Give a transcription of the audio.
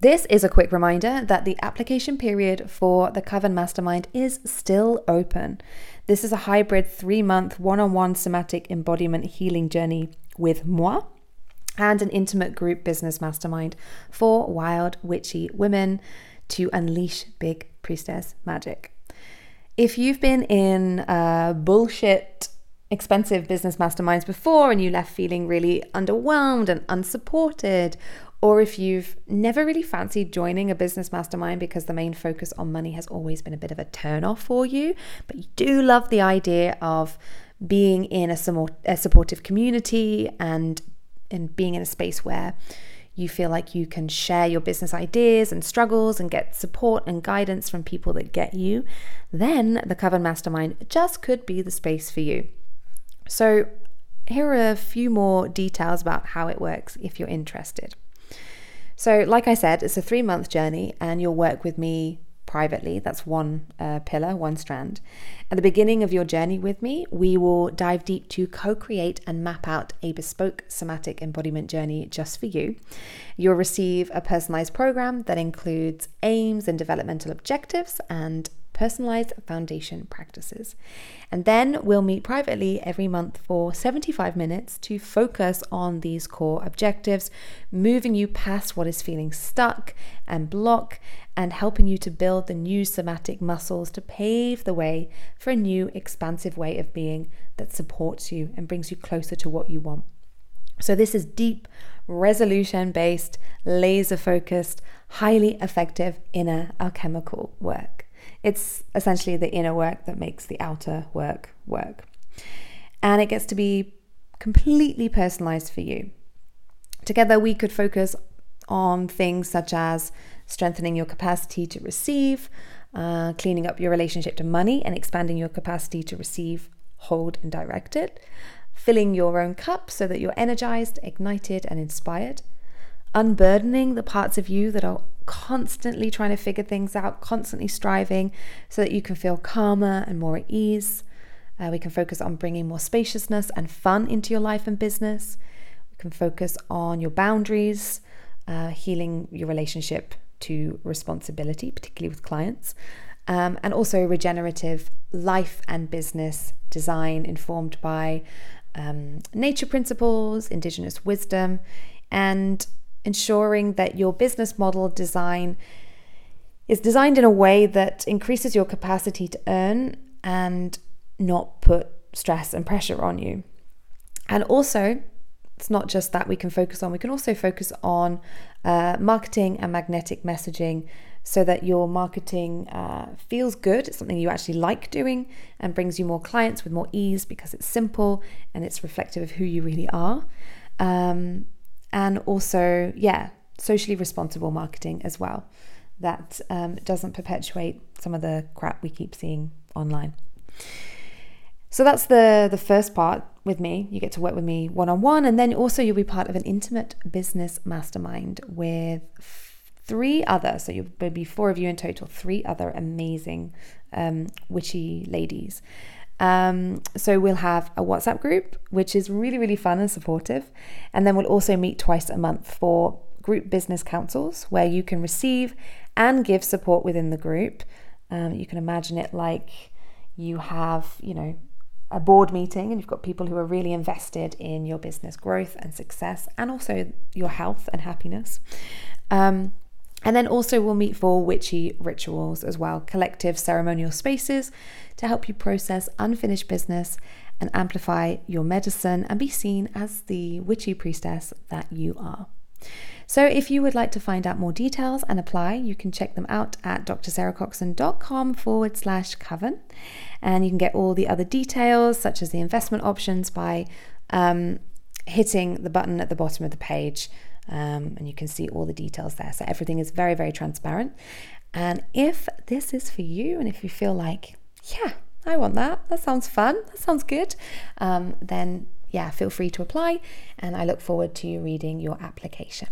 This is a quick reminder that the application period for the Coven Mastermind is still open. This is a hybrid three month one on one somatic embodiment healing journey with moi and an intimate group business mastermind for wild, witchy women to unleash big priestess magic. If you've been in uh, bullshit, expensive business masterminds before and you left feeling really underwhelmed and unsupported, or if you've never really fancied joining a business mastermind because the main focus on money has always been a bit of a turn off for you, but you do love the idea of being in a, a supportive community and, and being in a space where you feel like you can share your business ideas and struggles and get support and guidance from people that get you, then the Coven Mastermind just could be the space for you. So, here are a few more details about how it works if you're interested. So, like I said, it's a three month journey, and you'll work with me privately. That's one uh, pillar, one strand. At the beginning of your journey with me, we will dive deep to co create and map out a bespoke somatic embodiment journey just for you. You'll receive a personalized program that includes aims and developmental objectives and personalized foundation practices. And then we'll meet privately every month for 75 minutes to focus on these core objectives, moving you past what is feeling stuck and block, and helping you to build the new somatic muscles to pave the way for a new expansive way of being that supports you and brings you closer to what you want. So, this is deep, resolution based, laser focused, highly effective inner alchemical work. It's essentially the inner work that makes the outer work work. And it gets to be completely personalized for you. Together, we could focus on things such as strengthening your capacity to receive, uh, cleaning up your relationship to money, and expanding your capacity to receive, hold, and direct it, filling your own cup so that you're energized, ignited, and inspired, unburdening the parts of you that are constantly trying to figure things out, constantly striving so that you can feel calmer and more at ease. Uh, we can focus on bringing more spaciousness and fun into your life and business. We can focus on your boundaries, uh, healing your relationship to responsibility, particularly with clients, um, and also regenerative life and business design informed by um, nature principles, indigenous wisdom, and ensuring that your business model design is designed in a way that increases your capacity to earn and not put stress and pressure on you. And also, it's not just that we can focus on, we can also focus on uh, marketing and magnetic messaging so that your marketing uh, feels good. It's something you actually like doing and brings you more clients with more ease because it's simple and it's reflective of who you really are. Um, and also, yeah, socially responsible marketing as well that um, doesn't perpetuate some of the crap we keep seeing online. So that's the the first part with me. You get to work with me one on one, and then also you'll be part of an intimate business mastermind with three other. So you'll be four of you in total. Three other amazing um, witchy ladies. Um, so we'll have a WhatsApp group, which is really, really fun and supportive. And then we'll also meet twice a month for group business councils where you can receive and give support within the group. Um, you can imagine it like you have, you know, a board meeting and you've got people who are really invested in your business growth and success and also your health and happiness. Um, and then also, we'll meet for witchy rituals as well, collective ceremonial spaces to help you process unfinished business and amplify your medicine and be seen as the witchy priestess that you are. So, if you would like to find out more details and apply, you can check them out at drsarahcoxon.com forward slash coven. And you can get all the other details, such as the investment options, by um, hitting the button at the bottom of the page um, and you can see all the details there. So everything is very, very transparent. And if this is for you, and if you feel like, yeah, I want that, that sounds fun, that sounds good, um, then yeah, feel free to apply. And I look forward to reading your application.